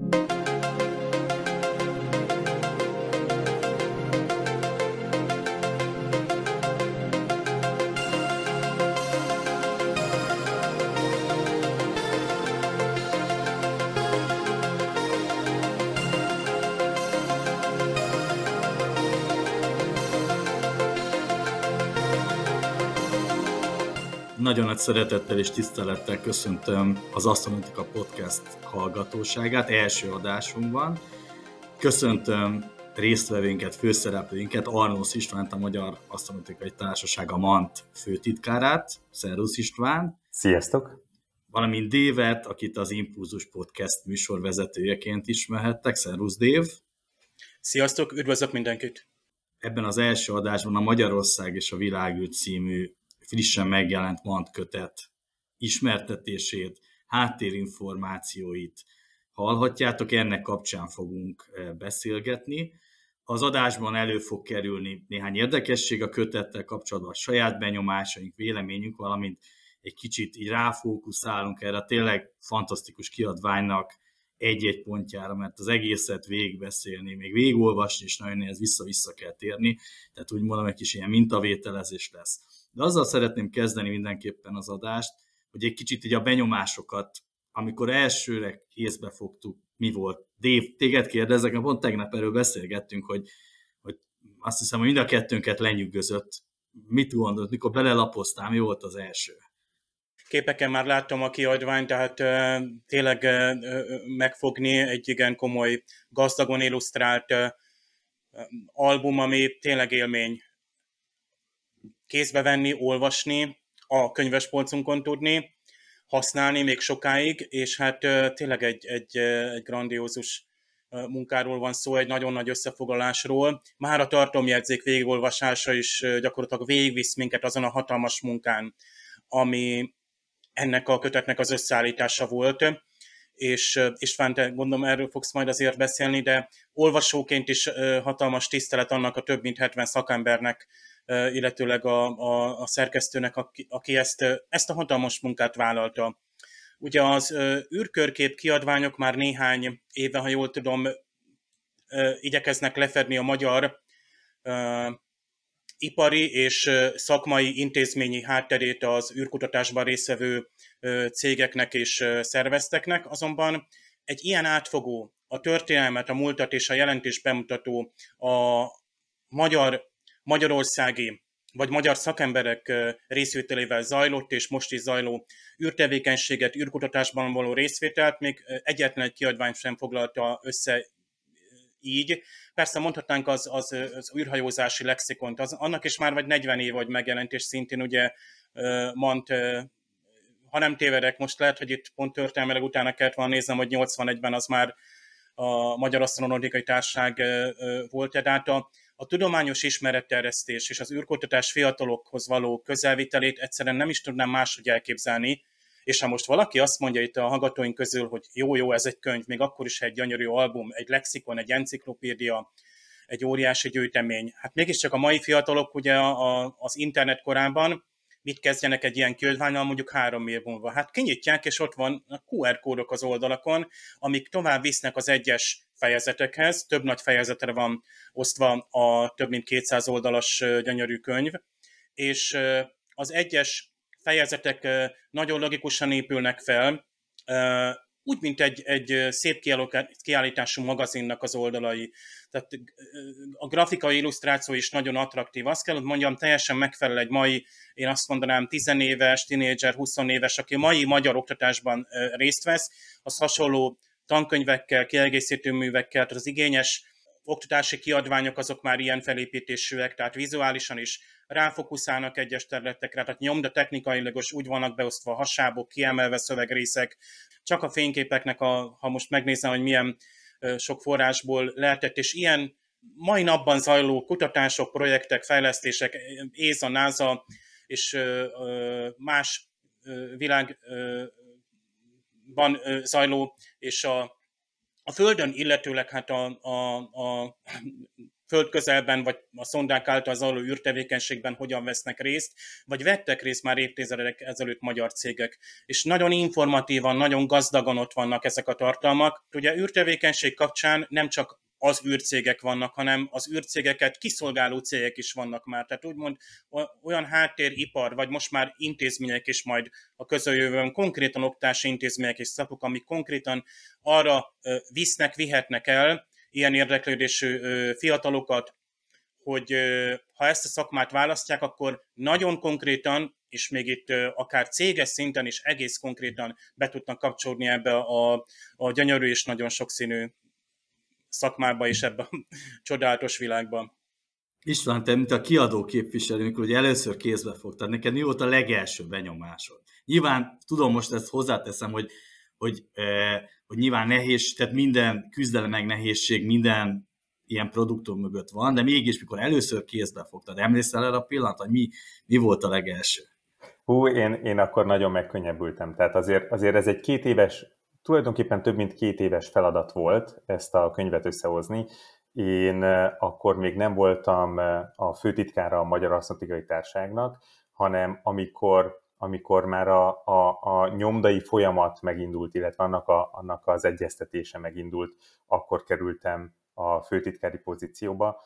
Thank you Nagyon nagy szeretettel és tisztelettel köszöntöm az Asztronautika Podcast hallgatóságát első adásunkban. Köszöntöm résztvevőinket, főszereplőinket, Arnósz Istvánt, a Magyar Asztronautikai Társaság, a MANT főtitkárát. Szervusz István! Sziasztok! Valamint Dévet, akit az Impulzus Podcast műsorvezetőjeként ismerhettek. Szervusz Dév! Sziasztok, üdvözlök mindenkit! Ebben az első adásban a Magyarország és a Világűr című frissen megjelent MANT kötet ismertetését, háttérinformációit hallhatjátok, ennek kapcsán fogunk eh, beszélgetni. Az adásban elő fog kerülni néhány érdekesség a kötettel kapcsolatban, a saját benyomásaink, véleményünk, valamint egy kicsit így ráfókuszálunk erre a tényleg fantasztikus kiadványnak egy-egy pontjára, mert az egészet végigbeszélni, még végigolvasni is nagyon nehéz, vissza-vissza kell térni, tehát úgy mondom, egy kis ilyen mintavételezés lesz. De azzal szeretném kezdeni mindenképpen az adást, hogy egy kicsit így a benyomásokat, amikor elsőre kézbe fogtuk, mi volt. Dév, téged kérdezek, mert pont tegnap erről beszélgettünk, hogy, hogy azt hiszem, hogy mind a kettőnket lenyűgözött. Mit gondolt, mikor belelapoztál, mi volt az első? Képeken már láttam a kiadványt, tehát uh, tényleg uh, megfogni egy igen komoly, gazdagon illusztrált album, ami tényleg élmény kézbe venni, olvasni, a könyvespolcunkon tudni, használni még sokáig, és hát tényleg egy, egy, egy grandiózus munkáról van szó, egy nagyon nagy összefoglalásról. Már a tartomjegyzék végigolvasása is gyakorlatilag végigvisz minket azon a hatalmas munkán, ami ennek a kötetnek az összeállítása volt és István, te gondolom erről fogsz majd azért beszélni, de olvasóként is hatalmas tisztelet annak a több mint 70 szakembernek, illetőleg a, a, a szerkesztőnek, aki, aki ezt, ezt a hatalmas munkát vállalta. Ugye az űrkörkép kiadványok már néhány éve, ha jól tudom, igyekeznek lefedni a magyar ipari és szakmai intézményi hátterét az űrkutatásban részvevő cégeknek és szervezteknek, azonban egy ilyen átfogó, a történelmet, a múltat és a jelentést bemutató a magyar, magyarországi vagy magyar szakemberek részvételével zajlott és most is zajló űrtevékenységet, űrkutatásban való részvételt még egyetlen egy kiadvány sem foglalta össze így. Persze mondhatnánk az, az, az űrhajózási lexikont, az, annak is már vagy 40 év vagy megjelent, és szintén ugye Mant ha nem tévedek, most lehet, hogy itt pont történelmileg utána kellett volna néznem, hogy 81-ben az már a Magyar Asztronautikai Társaság volt, tehát a, a tudományos ismeretterjesztés és az űrkutatás fiatalokhoz való közelvitelét egyszerűen nem is tudnám máshogy elképzelni, és ha most valaki azt mondja itt a hallgatóink közül, hogy jó-jó, ez egy könyv, még akkor is egy gyönyörű album, egy lexikon, egy enciklopédia, egy óriási gyűjtemény. Hát mégiscsak a mai fiatalok ugye a, az internet korában mit kezdjenek egy ilyen kiadványnal mondjuk három év múlva. Hát kinyitják, és ott van a QR kódok az oldalakon, amik tovább visznek az egyes fejezetekhez. Több nagy fejezetre van osztva a több mint 200 oldalas gyönyörű könyv, és az egyes fejezetek nagyon logikusan épülnek fel, úgy, mint egy, egy szép kiállítású magazinnak az oldalai. Tehát a grafikai illusztráció is nagyon attraktív. Azt kell, hogy mondjam, teljesen megfelel egy mai, én azt mondanám, tizenéves, tinédzser, 20 éves, aki mai magyar oktatásban részt vesz, az hasonló tankönyvekkel, kiegészítő művekkel, tehát az igényes oktatási kiadványok azok már ilyen felépítésűek, tehát vizuálisan is ráfokuszálnak egyes területekre, tehát nyomda technikailag úgy vannak beosztva hasábok, kiemelve szövegrészek, csak a fényképeknek, a, ha most megnézem, hogy milyen sok forrásból lehetett, és ilyen mai napban zajló kutatások, projektek, fejlesztések, ÉZA, NASA és más világban zajló, és a, a Földön illetőleg hát a, a, a földközelben, vagy a szondák által zajló űrtevékenységben hogyan vesznek részt, vagy vettek részt már évtizedek ezelőtt magyar cégek. És nagyon informatívan, nagyon gazdagon ott vannak ezek a tartalmak. Ugye űrtevékenység kapcsán nem csak az űrcégek vannak, hanem az űrcégeket kiszolgáló cégek is vannak már. Tehát úgymond olyan háttéripar, vagy most már intézmények is majd a közeljövőben, konkrétan oktatási intézmények és szakok, amik konkrétan arra visznek, vihetnek el ilyen érdeklődésű fiatalokat, hogy ha ezt a szakmát választják, akkor nagyon konkrétan, és még itt akár céges szinten is egész konkrétan be tudnak kapcsolódni ebbe a, a gyönyörű és nagyon sokszínű szakmába és ebben a csodálatos világban. István, te, mint a kiadó képviselőnk, hogy először kézbe fogtad, neked mi volt a legelső benyomásod? Nyilván, tudom, most ezt hozzáteszem, hogy, hogy, eh, hogy nyilván nehéz, tehát minden küzdelem meg nehézség, minden ilyen produktum mögött van, de mégis, mikor először kézbe fogtad, emlékszel el a pillanat, hogy mi, mi volt a legelső? Hú, én, én akkor nagyon megkönnyebbültem. Tehát azért, azért ez egy két éves tulajdonképpen több mint két éves feladat volt ezt a könyvet összehozni. Én akkor még nem voltam a főtitkára a Magyar Asztratikai Társágnak, hanem amikor, amikor már a, a, a nyomdai folyamat megindult, illetve annak, a, annak az egyeztetése megindult, akkor kerültem a főtitkári pozícióba.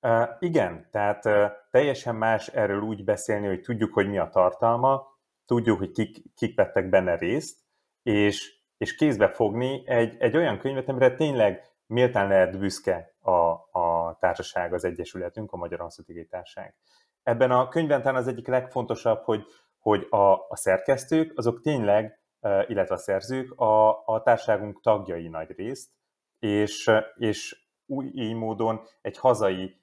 Uh, igen, tehát uh, teljesen más erről úgy beszélni, hogy tudjuk, hogy mi a tartalma, tudjuk, hogy kik, kik vettek benne részt, és és kézbe fogni egy, egy olyan könyvet, amire tényleg méltán lehet büszke a, a társaság, az Egyesületünk, a Magyar Anszatikai Társaság. Ebben a könyvben talán az egyik legfontosabb, hogy, hogy a, a szerkesztők, azok tényleg, illetve a szerzők a, a társágunk tagjai nagy részt, és, és új így módon egy hazai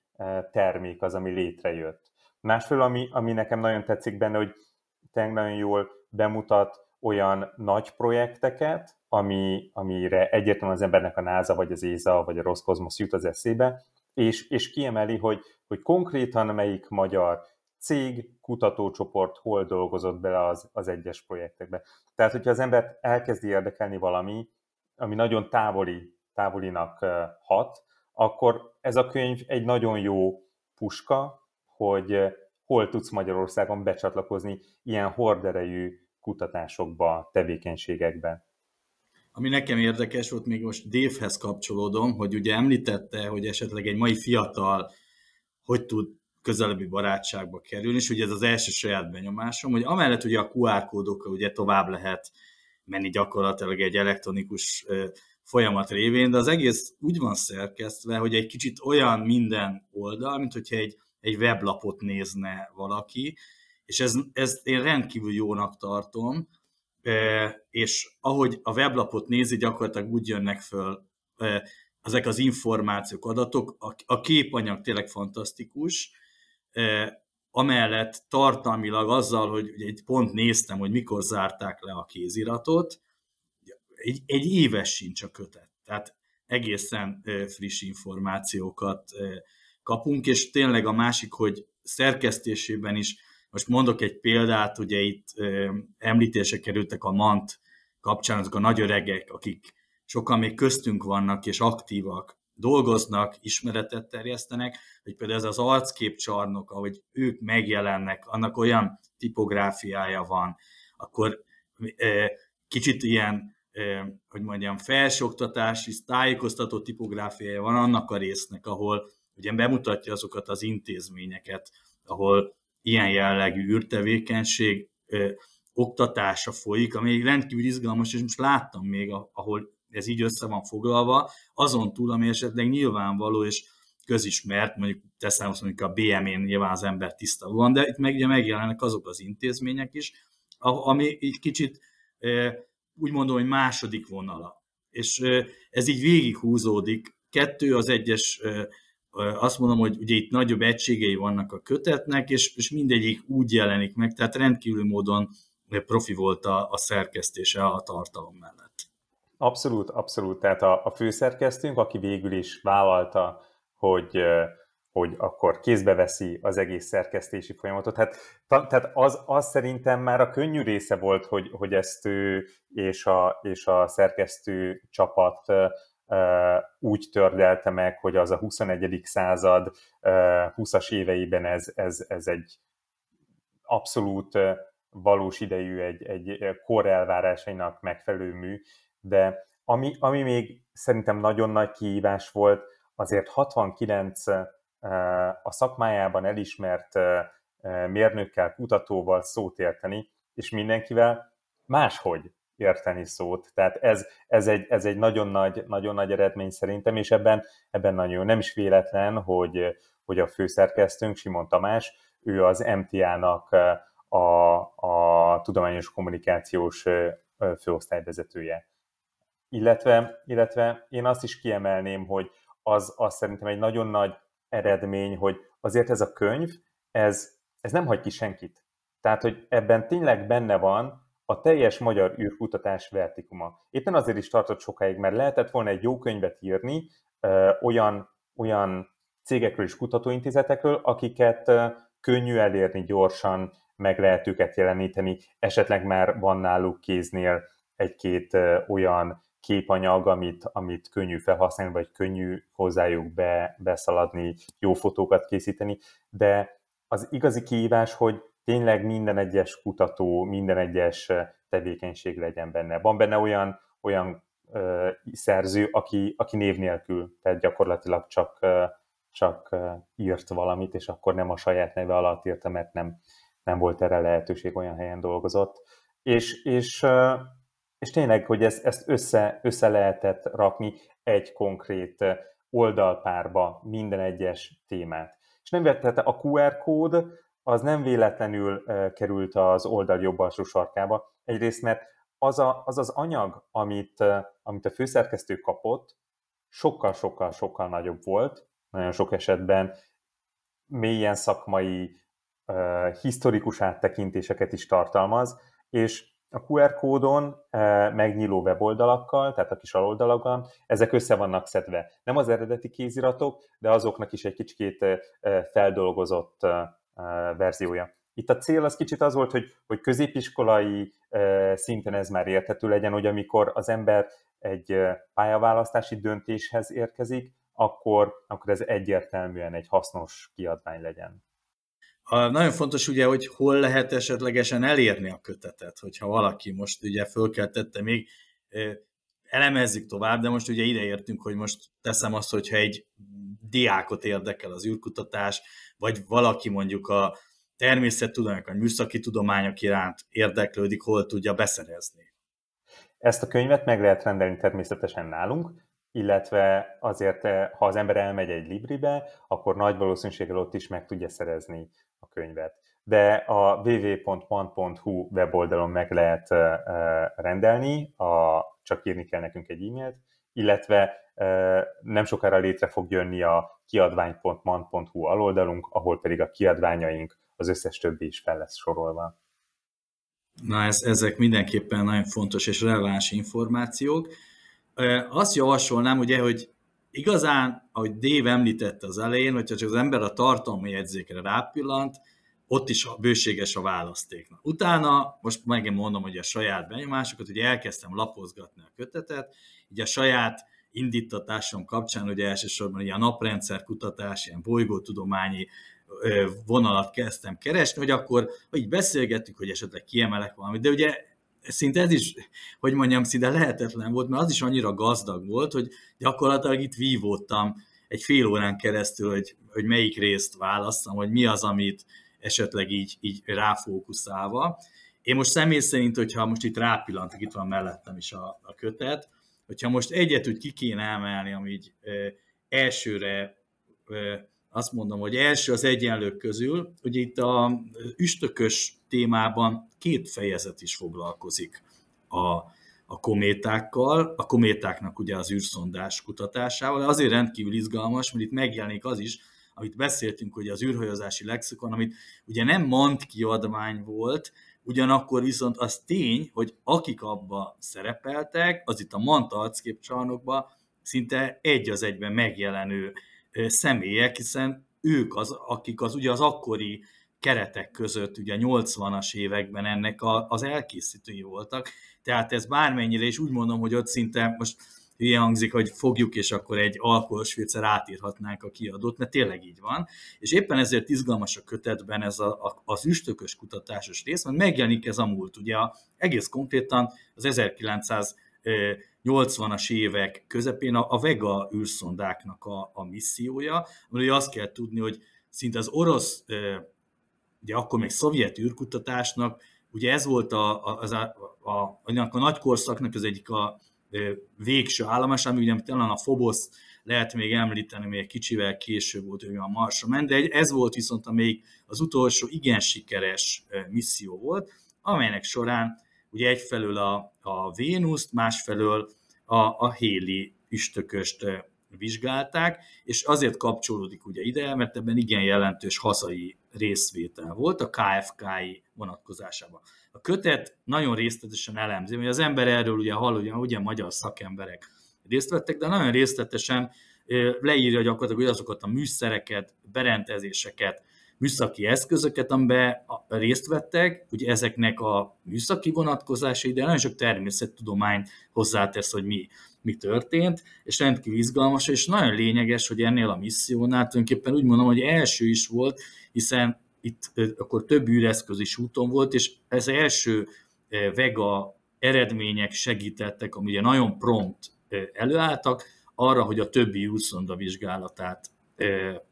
termék az, ami létrejött. Másfél, ami, ami nekem nagyon tetszik benne, hogy tényleg nagyon jól bemutat olyan nagy projekteket, ami, amire egyértelműen az embernek a NASA, vagy az ESA, vagy a Roszkozmosz jut az eszébe, és, és kiemeli, hogy, hogy konkrétan melyik magyar cég, kutatócsoport hol dolgozott bele az, az egyes projektekbe. Tehát, hogyha az embert elkezdi érdekelni valami, ami nagyon távoli, távolinak hat, akkor ez a könyv egy nagyon jó puska, hogy hol tudsz Magyarországon becsatlakozni ilyen horderejű kutatásokba, tevékenységekbe. Ami nekem érdekes volt, még most Dévhez kapcsolódom, hogy ugye említette, hogy esetleg egy mai fiatal hogy tud közelebbi barátságba kerülni, és ugye ez az első saját benyomásom, hogy amellett ugye a QR kódokkal ugye tovább lehet menni gyakorlatilag egy elektronikus folyamat révén, de az egész úgy van szerkesztve, hogy egy kicsit olyan minden oldal, mint hogyha egy, egy weblapot nézne valaki, és ez, ezt én rendkívül jónak tartom, és ahogy a weblapot nézi, gyakorlatilag úgy jönnek föl ezek az információk, adatok, a képanyag tényleg fantasztikus, amellett tartalmilag azzal, hogy egy pont néztem, hogy mikor zárták le a kéziratot, egy, egy éves sincs a kötet. Tehát egészen friss információkat kapunk, és tényleg a másik, hogy szerkesztésében is most mondok egy példát, ugye itt említése kerültek a MANT kapcsán azok a nagy öregek, akik sokan még köztünk vannak és aktívak, dolgoznak, ismeretet terjesztenek, hogy például ez az arcképcsarnok, ahogy ők megjelennek, annak olyan tipográfiája van, akkor kicsit ilyen, hogy mondjam, felsőoktatási, tájékoztató tipográfiája van annak a résznek, ahol ugye bemutatja azokat az intézményeket, ahol ilyen jellegű űrtevékenység ö, oktatása folyik, ami rendkívül izgalmas, és most láttam még, ahol ez így össze van foglalva, azon túl, ami esetleg nyilvánvaló és közismert, mondjuk teszem azt mondjuk a BM-én nyilván az ember tiszta van, de itt meg ugye megjelennek azok az intézmények is, ami így kicsit úgy mondom, hogy második vonala. És ez így végighúzódik. Kettő az egyes azt mondom, hogy ugye itt nagyobb egységei vannak a kötetnek, és, és mindegyik úgy jelenik meg, tehát rendkívül módon profi volt a, a szerkesztése a tartalom mellett. Abszolút, abszolút. Tehát a, a főszerkesztőnk, aki végül is vállalta, hogy hogy akkor kézbe veszi az egész szerkesztési folyamatot. Hát, ta, tehát az, az szerintem már a könnyű része volt, hogy, hogy ezt ő és a, és a szerkesztő csapat úgy tördelte meg, hogy az a 21. század 20-as éveiben ez, ez, ez egy abszolút valós idejű, egy, egy kor elvárásainak megfelelő mű, de ami, ami még szerintem nagyon nagy kihívás volt, azért 69 a szakmájában elismert mérnökkel, kutatóval szót érteni, és mindenkivel máshogy érteni szót. Tehát ez, ez, egy, ez egy nagyon nagy, nagyon nagy eredmény szerintem, és ebben, ebben nagyon. Nem is véletlen, hogy, hogy a főszerkesztőnk, Simon Tamás, ő az MTA-nak a, a tudományos kommunikációs főosztályvezetője. Illetve, illetve én azt is kiemelném, hogy az, az szerintem egy nagyon nagy eredmény, hogy azért ez a könyv, ez, ez nem hagy ki senkit. Tehát, hogy ebben tényleg benne van a teljes magyar űrkutatás vertikuma. Éppen azért is tartott sokáig, mert lehetett volna egy jó könyvet írni ö, olyan, olyan cégekről és kutatóintézetekről, akiket ö, könnyű elérni gyorsan, meg lehet őket jeleníteni, esetleg már van náluk kéznél egy-két olyan képanyag, amit, amit könnyű felhasználni, vagy könnyű hozzájuk be, beszaladni, jó fotókat készíteni, de az igazi kihívás, hogy tényleg minden egyes kutató, minden egyes tevékenység legyen benne. Van benne olyan, olyan ö, szerző, aki, aki név nélkül, tehát gyakorlatilag csak, ö, csak írt valamit, és akkor nem a saját neve alatt írta, mert nem, nem volt erre lehetőség, olyan helyen dolgozott. És, és, és tényleg, hogy ezt, ezt össze, össze lehetett rakni egy konkrét oldalpárba minden egyes témát. És nem tehát a QR kód az nem véletlenül került az oldal jobb alsó sarkába. Egyrészt, mert az, a, az az anyag, amit, amit a főszerkesztő kapott, sokkal-sokkal-sokkal nagyobb volt, nagyon sok esetben mélyen szakmai, historikus áttekintéseket is tartalmaz, és a QR kódon megnyíló weboldalakkal, tehát a kis aloldalakon, ezek össze vannak szedve. Nem az eredeti kéziratok, de azoknak is egy kicsit feldolgozott verziója. Itt a cél az kicsit az volt, hogy, hogy középiskolai szinten ez már érthető legyen, hogy amikor az ember egy pályaválasztási döntéshez érkezik, akkor, akkor ez egyértelműen egy hasznos kiadvány legyen. Nagyon fontos ugye, hogy hol lehet esetlegesen elérni a kötetet, hogyha valaki most ugye fölkeltette még, elemezzük tovább, de most ugye ide értünk, hogy most teszem azt, hogyha egy diákot érdekel az űrkutatás, vagy valaki mondjuk a természettudományok, a műszaki tudományok iránt érdeklődik, hol tudja beszerezni. Ezt a könyvet meg lehet rendelni természetesen nálunk, illetve azért, ha az ember elmegy egy libribe, akkor nagy valószínűséggel ott is meg tudja szerezni a könyvet. De a www.man.hu weboldalon meg lehet rendelni, a, csak írni kell nekünk egy e-mailt, illetve nem sokára létre fog jönni a kiadvány.man.hu aloldalunk, ahol pedig a kiadványaink, az összes többi is fel lesz sorolva. Na, ez, ezek mindenképpen nagyon fontos és releváns információk. Azt javasolnám, ugye, hogy igazán, ahogy Dave említette az elején, hogyha csak az ember a tartalmi jegyzékre rápillant, ott is a bőséges a választéknak. Utána, most megint mondom, hogy a saját benyomásokat, hogy elkezdtem lapozgatni a kötetet, így a saját indítatásom kapcsán ugye elsősorban ilyen naprendszer kutatás, ilyen bolygótudományi vonalat kezdtem keresni, hogy akkor hogy beszélgettük, hogy esetleg kiemelek valamit, de ugye szinte ez is, hogy mondjam, szinte lehetetlen volt, mert az is annyira gazdag volt, hogy gyakorlatilag itt vívódtam egy fél órán keresztül, hogy, hogy melyik részt választam, hogy mi az, amit esetleg így, így ráfókuszálva. Én most személy szerint, hogyha most itt rápillantok, itt van mellettem is a, a kötet, hogyha most egyet úgy ki kéne emelni, ami így e, elsőre e, azt mondom, hogy első az egyenlők közül, hogy itt a üstökös témában két fejezet is foglalkozik a, a kométákkal, a kométáknak ugye az űrszondás kutatásával, azért rendkívül izgalmas, mert itt megjelenik az is, amit beszéltünk, hogy az űrhajózási lexikon, amit ugye nem mond kiadvány volt, ugyanakkor viszont az tény, hogy akik abba szerepeltek, az itt a Manta arcképcsarnokban szinte egy az egyben megjelenő személyek, hiszen ők az, akik az ugye az akkori keretek között, ugye 80-as években ennek a, az elkészítői voltak, tehát ez bármennyire, és úgy mondom, hogy ott szinte most ilyen hangzik, hogy fogjuk, és akkor egy alkoholos filcer átírhatnánk a kiadót, mert tényleg így van. És éppen ezért izgalmas a kötetben ez a, a, az üstökös kutatásos rész, mert megjelenik ez a múlt. Ugye egész konkrétan az 1900 80-as évek közepén a, Vega űrszondáknak a, a missziója, ami azt kell tudni, hogy szinte az orosz, ugye akkor még szovjet űrkutatásnak, ugye ez volt a, a, a, a, a, a nagy korszaknak az egyik a végső állomás, ami ugye talán a Phobos lehet még említeni, még kicsivel később volt, hogy a Marsra ment, de ez volt viszont amelyik az utolsó igen sikeres misszió volt, amelynek során ugye egyfelől a, a Vénuszt, másfelől a, a Héli üstököst vizsgálták, és azért kapcsolódik ugye ide, mert ebben igen jelentős hazai részvétel volt a KFK-i vonatkozásában. A kötet nagyon részletesen elemzi, hogy az ember erről ugye hall, ugye, ugye magyar szakemberek részt vettek, de nagyon részletesen leírja gyakorlatilag azokat a műszereket, berendezéseket, műszaki eszközöket, amiben részt vettek, ugye ezeknek a műszaki vonatkozásai, de nagyon sok természettudományt hozzátesz, hogy mi, mi történt, és rendkívül izgalmas, és nagyon lényeges, hogy ennél a missziónál tulajdonképpen úgy mondom, hogy első is volt, hiszen itt akkor több űreszköz is úton volt, és ez első Vega eredmények segítettek, ami ugye nagyon prompt előálltak, arra, hogy a többi űrszonda vizsgálatát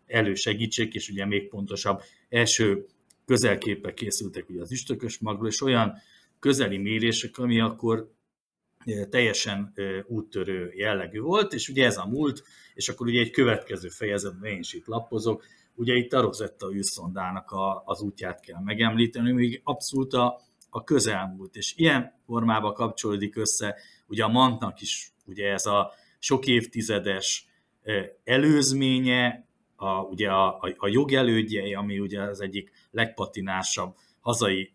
elősegítsék, és ugye még pontosabb első közelképek készültek ugye az üstökös magról, és olyan közeli mérések, ami akkor teljesen úttörő jellegű volt, és ugye ez a múlt, és akkor ugye egy következő fejezetben én is itt lapozok, ugye itt a Rosetta űrszondának a, az útját kell megemlíteni, még abszolút a, a közelmúlt, és ilyen formában kapcsolódik össze ugye a mantnak is ugye ez a sok évtizedes előzménye, a, ugye a, a, a jogelődje, ami ugye az egyik legpatinásabb hazai,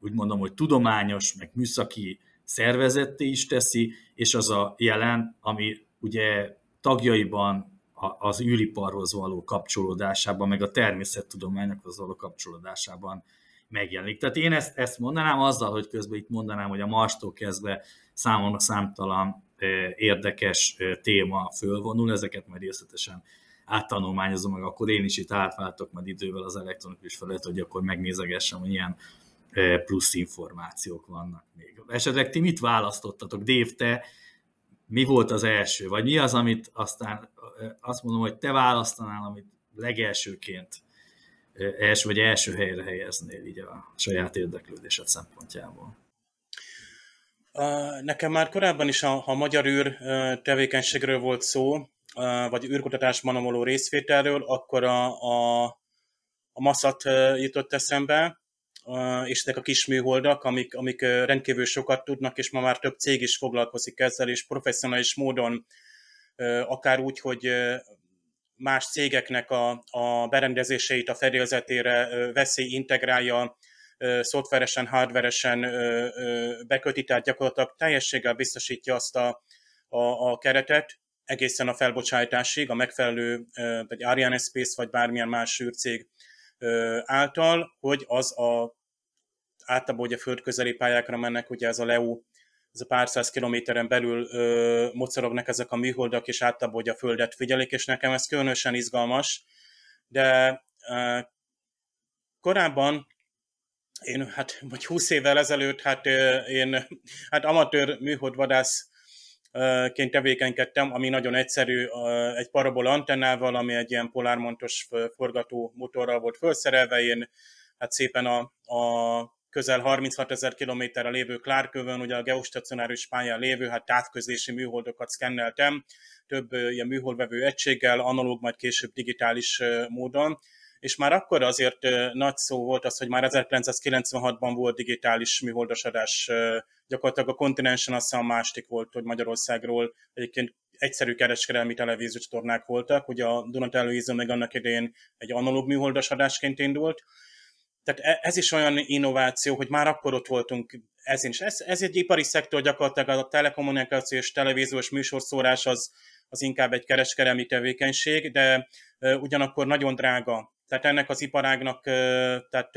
úgy mondom, hogy tudományos, meg műszaki szervezetté is teszi, és az a jelen, ami ugye tagjaiban az űriparhoz való kapcsolódásában, meg a természettudományokhoz való kapcsolódásában megjelenik. Tehát én ezt, ezt mondanám azzal, hogy közben itt mondanám, hogy a Marstól kezdve számomra számtalan érdekes téma fölvonul, ezeket majd részletesen áttanulmányozom, meg akkor én is itt átváltok majd idővel az elektronikus felett, hogy akkor megnézegessem, hogy ilyen plusz információk vannak még. Esetleg ti mit választottatok? Dév, te mi volt az első? Vagy mi az, amit aztán azt mondom, hogy te választanál, amit legelsőként első vagy első helyre helyeznél így a saját érdeklődésed szempontjából? Nekem már korábban is, a, a magyar űr tevékenységről volt szó, vagy űrkutatásban való részvételről, akkor a, a, a maszat jutott eszembe, és ezek a kis műholdak, amik, amik rendkívül sokat tudnak, és ma már több cég is foglalkozik ezzel, és professzionális módon, akár úgy, hogy más cégeknek a, a berendezéseit a fedélzetére veszi, integrálja, szoftveresen, hardveresen beköti, tehát gyakorlatilag teljességgel biztosítja azt a, a, a keretet, egészen a felbocsátásig, a megfelelő, vagy Ariane Space, vagy bármilyen más űrcég által, hogy az a általában ugye földközeli pályákra mennek, ugye ez a LEU, ez a pár száz kilométeren belül ö, mocorognak ezek a műholdak, és általában ugye a Földet figyelik, és nekem ez különösen izgalmas, de ö, korábban én, hát, vagy 20 évvel ezelőtt, hát én hát amatőr műholdvadász ként tevékenykedtem, ami nagyon egyszerű, egy parabola antennával, ami egy ilyen polármontos forgató motorral volt felszerelve. Én hát szépen a, a közel 36 ezer kilométerre lévő Klárkövön, ugye a geostacionáris pályán lévő, hát távközlési műholdokat szkenneltem, több ilyen műholdvevő egységgel, analóg, majd később digitális módon, és már akkor azért nagy szó volt az, hogy már 1996-ban volt digitális műholdasadás, gyakorlatilag a kontinensen azt hiszem a másik volt, hogy Magyarországról egyébként egyszerű kereskedelmi televíziós tornák voltak, ugye a Donatello meg annak idején egy analóg műholdasadásként indult, tehát e, ez is olyan innováció, hogy már akkor ott voltunk ez is. Ez, ez egy ipari szektor, gyakorlatilag a telekommunikációs televíziós műsorszórás az, az inkább egy kereskedelmi tevékenység, de ugyanakkor nagyon drága tehát ennek az iparágnak tehát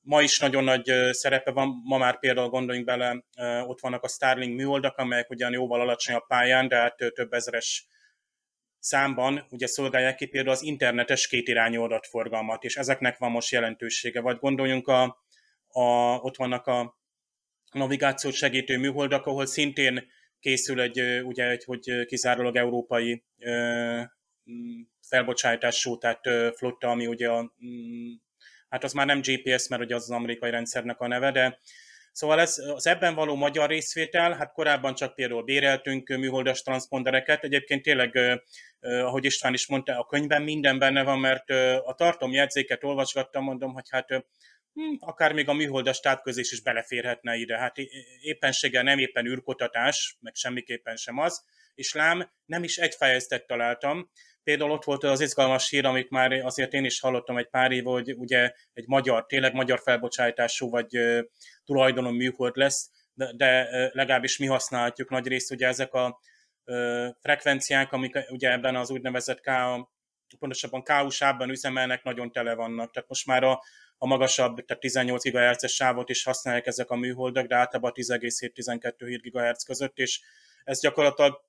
ma is nagyon nagy szerepe van, ma már például gondoljunk bele, ott vannak a Starlink műholdak, amelyek ugyan jóval alacsonyabb pályán, de hát több ezeres számban ugye szolgálják ki például az internetes kétirányú adatforgalmat, és ezeknek van most jelentősége. Vagy gondoljunk, a, a, ott vannak a navigációt segítő műholdak, ahol szintén készül egy, ugye, egy, hogy kizárólag európai felbocsátású, tehát flotta, ami ugye a, hát az már nem GPS, mert ugye az az amerikai rendszernek a neve, de Szóval ez, az ebben való magyar részvétel, hát korábban csak például béreltünk műholdas transpondereket, egyébként tényleg, ahogy István is mondta, a könyvben minden benne van, mert a tartom jegyzéket olvasgattam, mondom, hogy hát hm, akár még a műholdas távközés is beleférhetne ide. Hát éppenséggel nem éppen űrkutatás, meg semmiképpen sem az, és lám, nem is egy fejezetet találtam, Például ott volt az izgalmas hír, amit már azért én is hallottam egy pár év, hogy ugye egy magyar, tényleg magyar felbocsátású vagy tulajdonom műhold lesz, de, de legalábbis mi használhatjuk nagy részt, ugye ezek a frekvenciák, amik ugye ebben az úgynevezett K, pontosabban KU-sávban üzemelnek, nagyon tele vannak. Tehát most már a, a magasabb, tehát 18 GHz-es sávot is használják ezek a műholdak, de általában 10,7-12 GHz között, és ez gyakorlatilag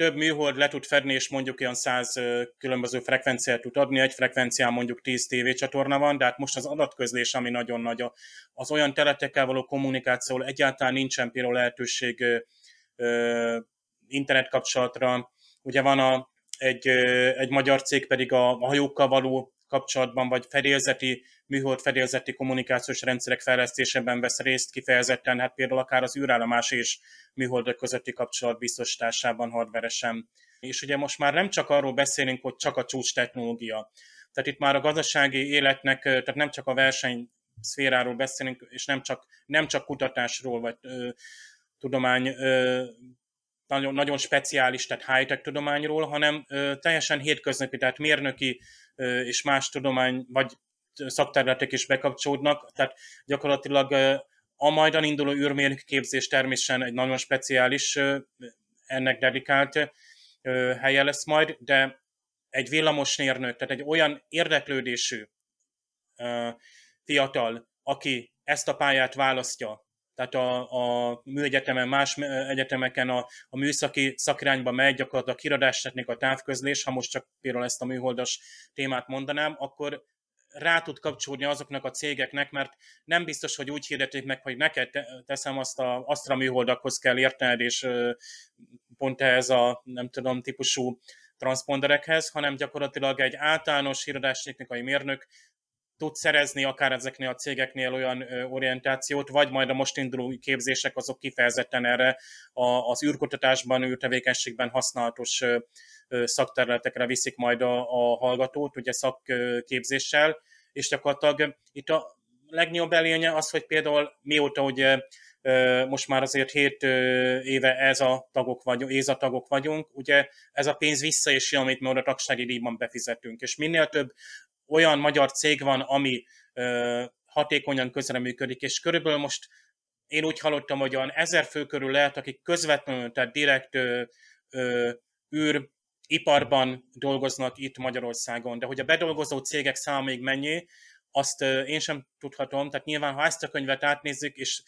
több műhold le tud fedni, és mondjuk olyan 100 különböző frekvenciát tud adni, egy frekvencián mondjuk 10 tévécsatorna van, de hát most az adatközlés, ami nagyon nagy, az olyan területekkel való kommunikáció, egyáltalán nincsen például lehetőség internetkapcsolatra. Ugye van a, egy, egy magyar cég pedig a, a hajókkal való kapcsolatban, vagy fedélzeti, műhold fedélzeti kommunikációs rendszerek fejlesztésében vesz részt kifejezetten, hát például akár az űrállomás és műholdok közötti kapcsolat biztosításában hardveresen. És ugye most már nem csak arról beszélünk, hogy csak a csúcs technológia. Tehát itt már a gazdasági életnek, tehát nem csak a verseny szféráról beszélünk, és nem csak, nem csak kutatásról, vagy ö, tudomány ö, nagyon, nagyon speciális, tehát high-tech tudományról, hanem ö, teljesen hétköznapi, tehát mérnöki és más tudomány, vagy szakterületek is bekapcsolódnak, tehát gyakorlatilag a majdan induló űrmérnök képzés természetesen egy nagyon speciális, ennek dedikált helye lesz majd, de egy villamosmérnök, tehát egy olyan érdeklődésű fiatal, aki ezt a pályát választja, tehát a, a műegyetemen, más egyetemeken a, a műszaki szakirányba megy, gyakorlatilag a kiradásteknika, a távközlés, ha most csak például ezt a műholdas témát mondanám, akkor rá tud kapcsolódni azoknak a cégeknek, mert nem biztos, hogy úgy hirdetik meg, hogy neked teszem azt a Astra műholdakhoz kell értened, és pont ehhez a nem tudom típusú transponderekhez, hanem gyakorlatilag egy általános híradástechnikai mérnök tud szerezni akár ezeknél a cégeknél olyan orientációt, vagy majd a most induló képzések azok kifejezetten erre az űrkutatásban, űrtevékenységben használatos szakterületekre viszik majd a, a hallgatót, ugye szakképzéssel, és gyakorlatilag itt a legnagyobb előnye az, hogy például mióta ugye most már azért 7 éve ez a tagok vagyunk, ez a tagok vagyunk, ugye ez a pénz vissza is jön, amit mi oda tagsági díjban befizetünk, és minél több olyan magyar cég van, ami ö, hatékonyan közreműködik, és körülbelül most én úgy hallottam, hogy olyan ezer fő körül lehet, akik közvetlenül, tehát direkt ö, ö, űr iparban dolgoznak itt Magyarországon, de hogy a bedolgozó cégek száma még mennyi, azt én sem tudhatom, tehát nyilván, ha ezt a könyvet átnézzük, és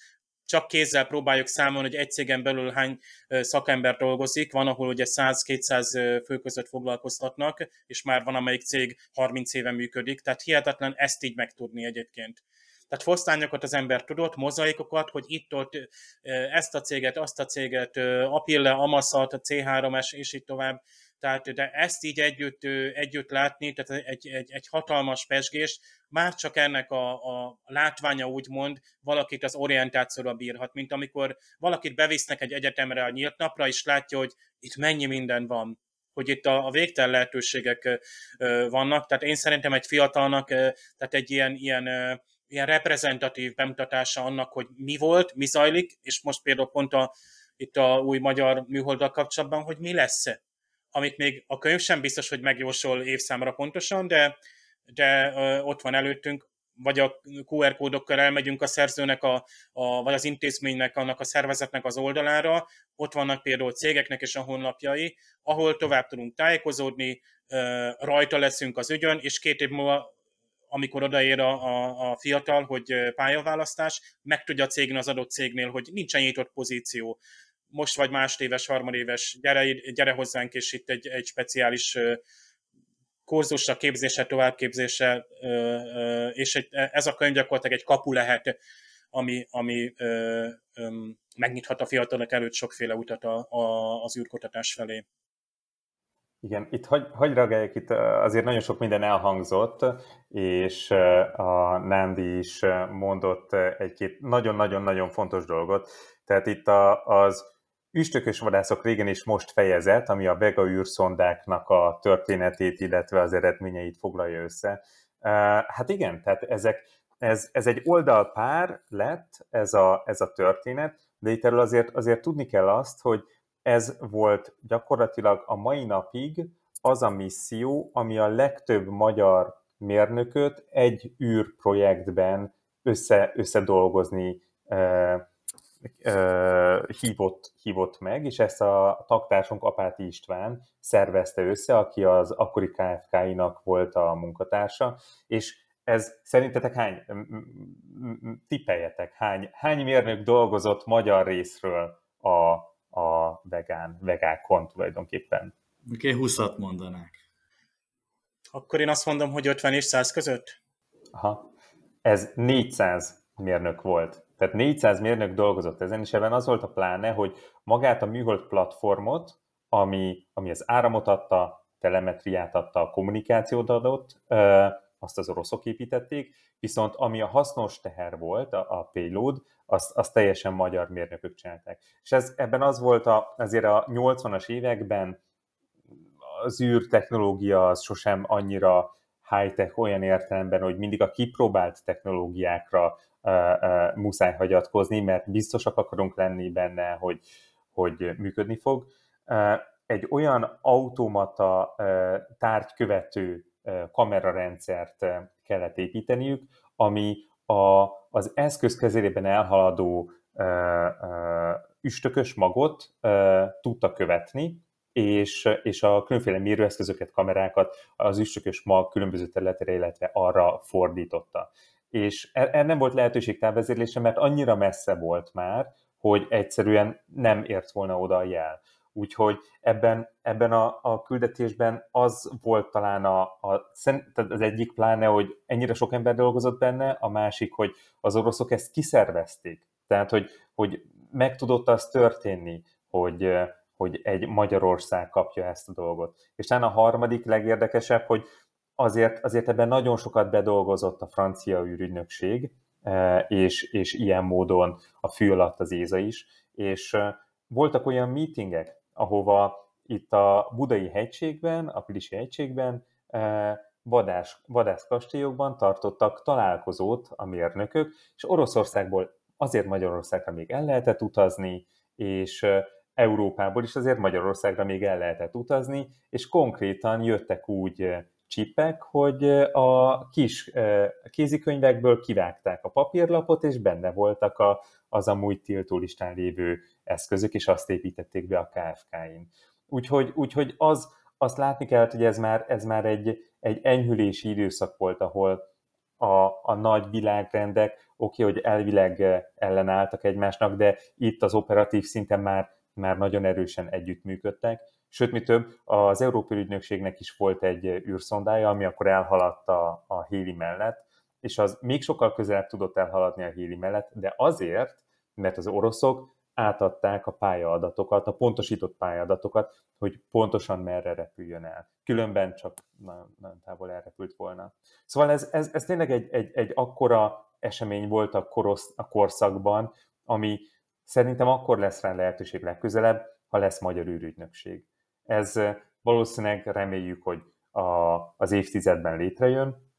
csak kézzel próbáljuk számolni, hogy egy cégen belül hány szakember dolgozik, van, ahol ugye 100-200 fő között foglalkoztatnak, és már van, amelyik cég 30 éve működik, tehát hihetetlen ezt így megtudni egyébként. Tehát fosztányokat az ember tudott, mozaikokat, hogy itt-ott ezt a céget, azt a céget, Apille, Amaszat, a C3S, és így tovább, tehát, de ezt így együtt, együtt látni, tehát egy, egy, egy hatalmas pesgés, már csak ennek a, a látványa úgymond valakit az orientációra bírhat, mint amikor valakit bevisznek egy egyetemre a nyílt napra, és látja, hogy itt mennyi minden van, hogy itt a, a végtelen lehetőségek vannak. Tehát én szerintem egy fiatalnak, tehát egy ilyen, ilyen ilyen reprezentatív bemutatása annak, hogy mi volt, mi zajlik, és most például pont a, itt a új magyar műholddal kapcsolatban, hogy mi lesz amit még a könyv sem biztos, hogy megjósol évszámra pontosan, de, de ott van előttünk, vagy a QR kódokkal elmegyünk a szerzőnek, a, a, vagy az intézménynek, annak a szervezetnek az oldalára, ott vannak például cégeknek és a honlapjai, ahol tovább tudunk tájékozódni, rajta leszünk az ügyön, és két év múlva amikor odaér a, a, a fiatal, hogy pályaválasztás, meg tudja cégni az adott cégnél, hogy nincsen nyitott pozíció. Most vagy másodéves, harmadéves, gyere, gyere hozzánk, és itt egy, egy speciális kurzusra, képzésre, továbbképzésre, és egy, ez a könyv gyakorlatilag egy kapu lehet, ami, ami megnyithat a fiatalok előtt sokféle utat a, a, az űrkutatás felé. Igen, itt hagy, hagy reagáljak, itt azért nagyon sok minden elhangzott, és a Nándi is mondott egy-két nagyon-nagyon-nagyon fontos dolgot. Tehát itt a, az üstökös vadászok régen és most fejezet, ami a Vega űrszondáknak a történetét, illetve az eredményeit foglalja össze. Hát igen, tehát ezek, ez, ez egy oldalpár lett, ez a, ez a történet, de itt erről azért, azért tudni kell azt, hogy ez volt gyakorlatilag a mai napig az a misszió, ami a legtöbb magyar mérnököt egy űrprojektben össze, összedolgozni hívott, hívott meg, és ezt a taktársunk Apáti István szervezte össze, aki az akkori KFK-inak volt a munkatársa, és ez szerintetek hány, tippeljetek, hány, hány mérnök dolgozott magyar részről a, a vegán, vegákon tulajdonképpen. Oké, okay, 20 mondanák. Akkor én azt mondom, hogy 50 és 100 között? Aha. Ez 400 mérnök volt. Tehát 400 mérnök dolgozott ezen, és ebben az volt a pláne, hogy magát a műhold platformot, ami, ami az áramot adta, telemetriát adta, a kommunikációt adott, azt az oroszok építették, viszont ami a hasznos teher volt, a, a payload, azt, azt teljesen magyar mérnökök csinálták. És ez, ebben az volt a, azért a 80-as években az űrtechnológia az sosem annyira high-tech olyan értelemben, hogy mindig a kipróbált technológiákra muszáj hagyatkozni, mert biztosak akarunk lenni benne, hogy, hogy működni fog. Egy olyan automata tárgykövető kamerarendszert kellett építeniük, ami a, az eszköz kezelében elhaladó ö, ö, üstökös magot ö, tudta követni, és, és a különféle mérőeszközöket, kamerákat az üstökös mag különböző területére, illetve arra fordította. És erre er nem volt lehetőség távvezérlése, mert annyira messze volt már, hogy egyszerűen nem ért volna oda a jel. Úgyhogy ebben, ebben a, a küldetésben az volt talán a, a, az egyik pláne, hogy ennyire sok ember dolgozott benne, a másik, hogy az oroszok ezt kiszervezték. Tehát, hogy, hogy meg tudott az történni, hogy, hogy egy Magyarország kapja ezt a dolgot. És talán a harmadik legérdekesebb, hogy azért, azért ebben nagyon sokat bedolgozott a francia űrügynökség, és, és ilyen módon a fű alatt az Éza is, és voltak olyan meetingek, ahova itt a Budai hegységben, a Pilisi hegységben eh, vadás, vadászkastélyokban tartottak találkozót a mérnökök, és Oroszországból azért Magyarországra még el lehetett utazni, és Európából is azért Magyarországra még el lehetett utazni, és konkrétan jöttek úgy csipek, hogy a kis kézikönyvekből kivágták a papírlapot, és benne voltak a, az amúgy tiltó listán lévő eszközök, és azt építették be a KFK-in. Úgyhogy, úgyhogy az, azt látni kellett, hogy ez már, ez már egy, egy enyhülési időszak volt, ahol a, a nagy világrendek, oké, okay, hogy elvileg ellenálltak egymásnak, de itt az operatív szinten már, már nagyon erősen együttműködtek, Sőt, mi több, az Európai Ügynökségnek is volt egy űrszondája, ami akkor elhaladt a, a Héli mellett, és az még sokkal közelebb tudott elhaladni a Héli mellett, de azért, mert az oroszok átadták a pályaadatokat, a pontosított pályaadatokat, hogy pontosan merre repüljön el. Különben csak nagyon, nagyon távol elrepült volna. Szóval ez, ez, ez tényleg egy, egy, egy akkora esemény volt a, korosz, a korszakban, ami szerintem akkor lesz rá lehetőség legközelebb, ha lesz magyar űrügynökség. Ez valószínűleg reméljük, hogy a, az évtizedben létrejön,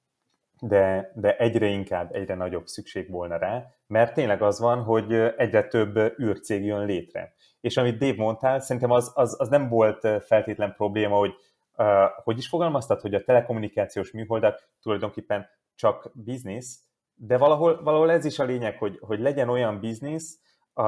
de, de egyre inkább, egyre nagyobb szükség volna rá, mert tényleg az van, hogy egyre több űrcég jön létre. És amit Dave mondtál, szerintem az, az, az nem volt feltétlen probléma, hogy uh, hogy is fogalmaztad, hogy a telekommunikációs műholdak tulajdonképpen csak biznisz, de valahol, valahol ez is a lényeg, hogy, hogy legyen olyan biznisz, uh,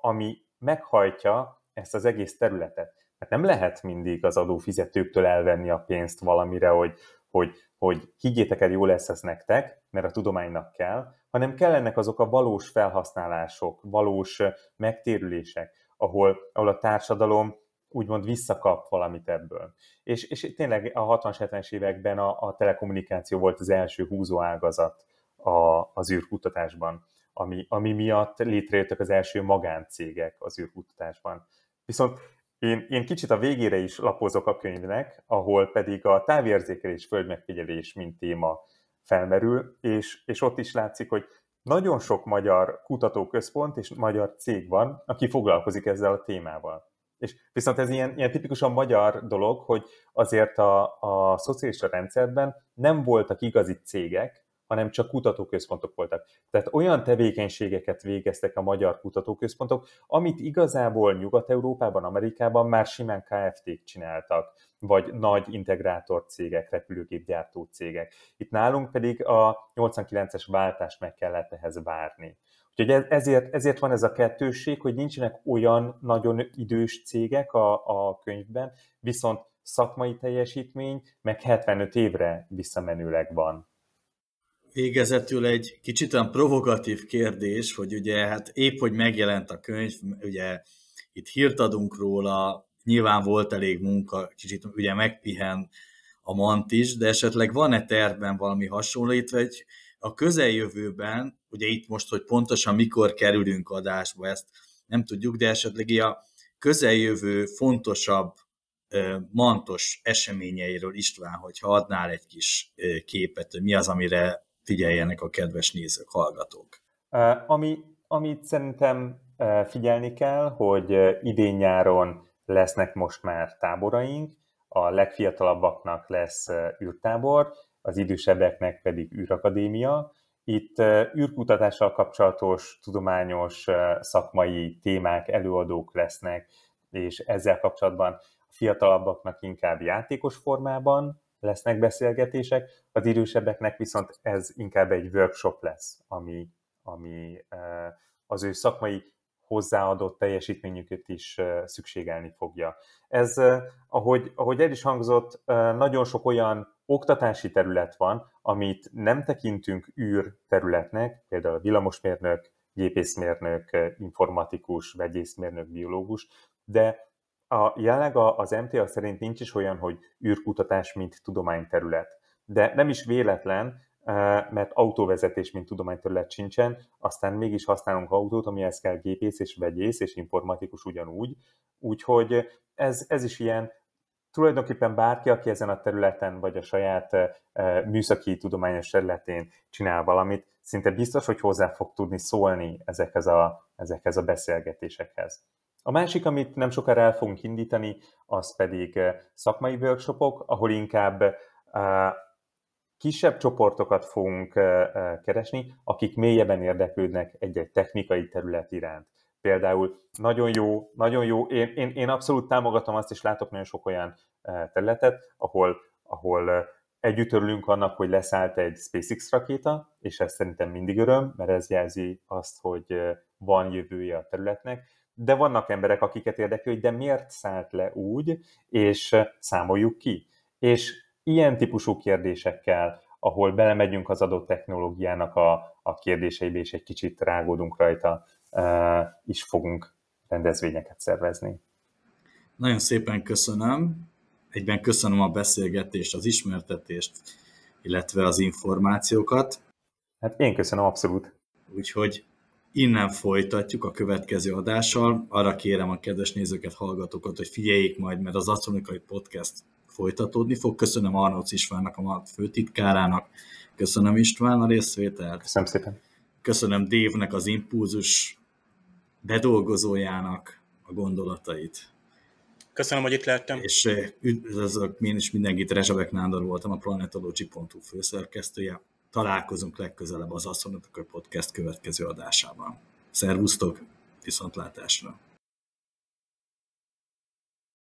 ami meghajtja ezt az egész területet. Hát nem lehet mindig az adófizetőktől elvenni a pénzt valamire, hogy, hogy, hogy higgyétek el, jó lesz ez nektek, mert a tudománynak kell, hanem kellenek azok a valós felhasználások, valós megtérülések, ahol, ahol a társadalom úgymond visszakap valamit ebből. És, és tényleg a 60-70-es években a, a telekommunikáció volt az első húzó ágazat a, az űrkutatásban, ami, ami miatt létrejöttek az első magáncégek az űrkutatásban. Viszont én, én kicsit a végére is lapozok a könyvnek, ahol pedig a távérzékelés, földmegfigyelés, mint téma felmerül, és, és ott is látszik, hogy nagyon sok magyar kutatóközpont és magyar cég van, aki foglalkozik ezzel a témával. És viszont ez ilyen, ilyen tipikusan magyar dolog, hogy azért a, a szocialista rendszerben nem voltak igazi cégek, hanem csak kutatóközpontok voltak. Tehát olyan tevékenységeket végeztek a magyar kutatóközpontok, amit igazából Nyugat-Európában, Amerikában már simán KFT-k csináltak, vagy nagy integrátor cégek, repülőgépgyártó cégek. Itt nálunk pedig a 89-es váltást meg kellett ehhez várni. Úgyhogy ezért, ezért van ez a kettősség, hogy nincsenek olyan nagyon idős cégek a, a könyvben, viszont szakmai teljesítmény meg 75 évre visszamenőleg van. Végezetül egy kicsit olyan provokatív kérdés, hogy ugye hát épp, hogy megjelent a könyv, ugye itt hírt adunk róla, nyilván volt elég munka, kicsit ugye megpihen a mant is, de esetleg van-e tervben valami hasonló, itt, vagy a közeljövőben, ugye itt most, hogy pontosan mikor kerülünk adásba, ezt nem tudjuk, de esetleg a közeljövő fontosabb mantos eseményeiről István, hogyha adnál egy kis képet, hogy mi az, amire figyeljenek a kedves nézők, hallgatók. Ami, amit szerintem figyelni kell, hogy idén-nyáron lesznek most már táboraink, a legfiatalabbaknak lesz űrtábor, az idősebbeknek pedig űrakadémia. Itt űrkutatással kapcsolatos tudományos szakmai témák, előadók lesznek, és ezzel kapcsolatban a fiatalabbaknak inkább játékos formában lesznek beszélgetések, az idősebbeknek viszont ez inkább egy workshop lesz, ami, ami az ő szakmai hozzáadott teljesítményüket is szükségelni fogja. Ez, ahogy, ahogy el is hangzott, nagyon sok olyan oktatási terület van, amit nem tekintünk űr területnek, például villamosmérnök, gépészmérnök, informatikus, vegyészmérnök, biológus, de a, jelenleg az MTA szerint nincs is olyan, hogy űrkutatás, mint tudományterület. De nem is véletlen, mert autóvezetés, mint tudományterület sincsen, aztán mégis használunk autót, amihez kell gépész és vegyész és informatikus ugyanúgy. Úgyhogy ez, ez is ilyen, tulajdonképpen bárki, aki ezen a területen, vagy a saját műszaki tudományos területén csinál valamit, szinte biztos, hogy hozzá fog tudni szólni ezekhez a, ezekhez a beszélgetésekhez. A másik, amit nem sokára el fogunk indítani, az pedig szakmai workshopok, ahol inkább kisebb csoportokat fogunk keresni, akik mélyebben érdeklődnek egy-egy technikai terület iránt. Például nagyon jó, nagyon jó, én, én, én abszolút támogatom azt, és látok nagyon sok olyan területet, ahol, ahol együtt örülünk annak, hogy leszállt egy SpaceX rakéta, és ez szerintem mindig öröm, mert ez jelzi azt, hogy van jövője a területnek, de vannak emberek, akiket érdekel, hogy de miért szállt le úgy, és számoljuk ki. És ilyen típusú kérdésekkel, ahol belemegyünk az adott technológiának a, a kérdéseibe, és egy kicsit rágódunk rajta, is fogunk rendezvényeket szervezni. Nagyon szépen köszönöm. Egyben köszönöm a beszélgetést, az ismertetést, illetve az információkat. Hát én köszönöm abszolút. Úgyhogy innen folytatjuk a következő adással. Arra kérem a kedves nézőket, hallgatókat, hogy figyeljék majd, mert az Asztronikai Podcast folytatódni fog. Köszönöm Arnóc Istvánnak, a főtitkárának. Köszönöm István a részvételt. Köszönöm szépen. Köszönöm Dévnek az impulzus bedolgozójának a gondolatait. Köszönöm, hogy itt lehettem. És üdvözlök én is mindenkit, Rezsabek Nándor voltam, a planetology.hu főszerkesztője. Találkozunk legközelebb az Asztronautikai Podcast következő adásában. Szervusztok, viszontlátásra!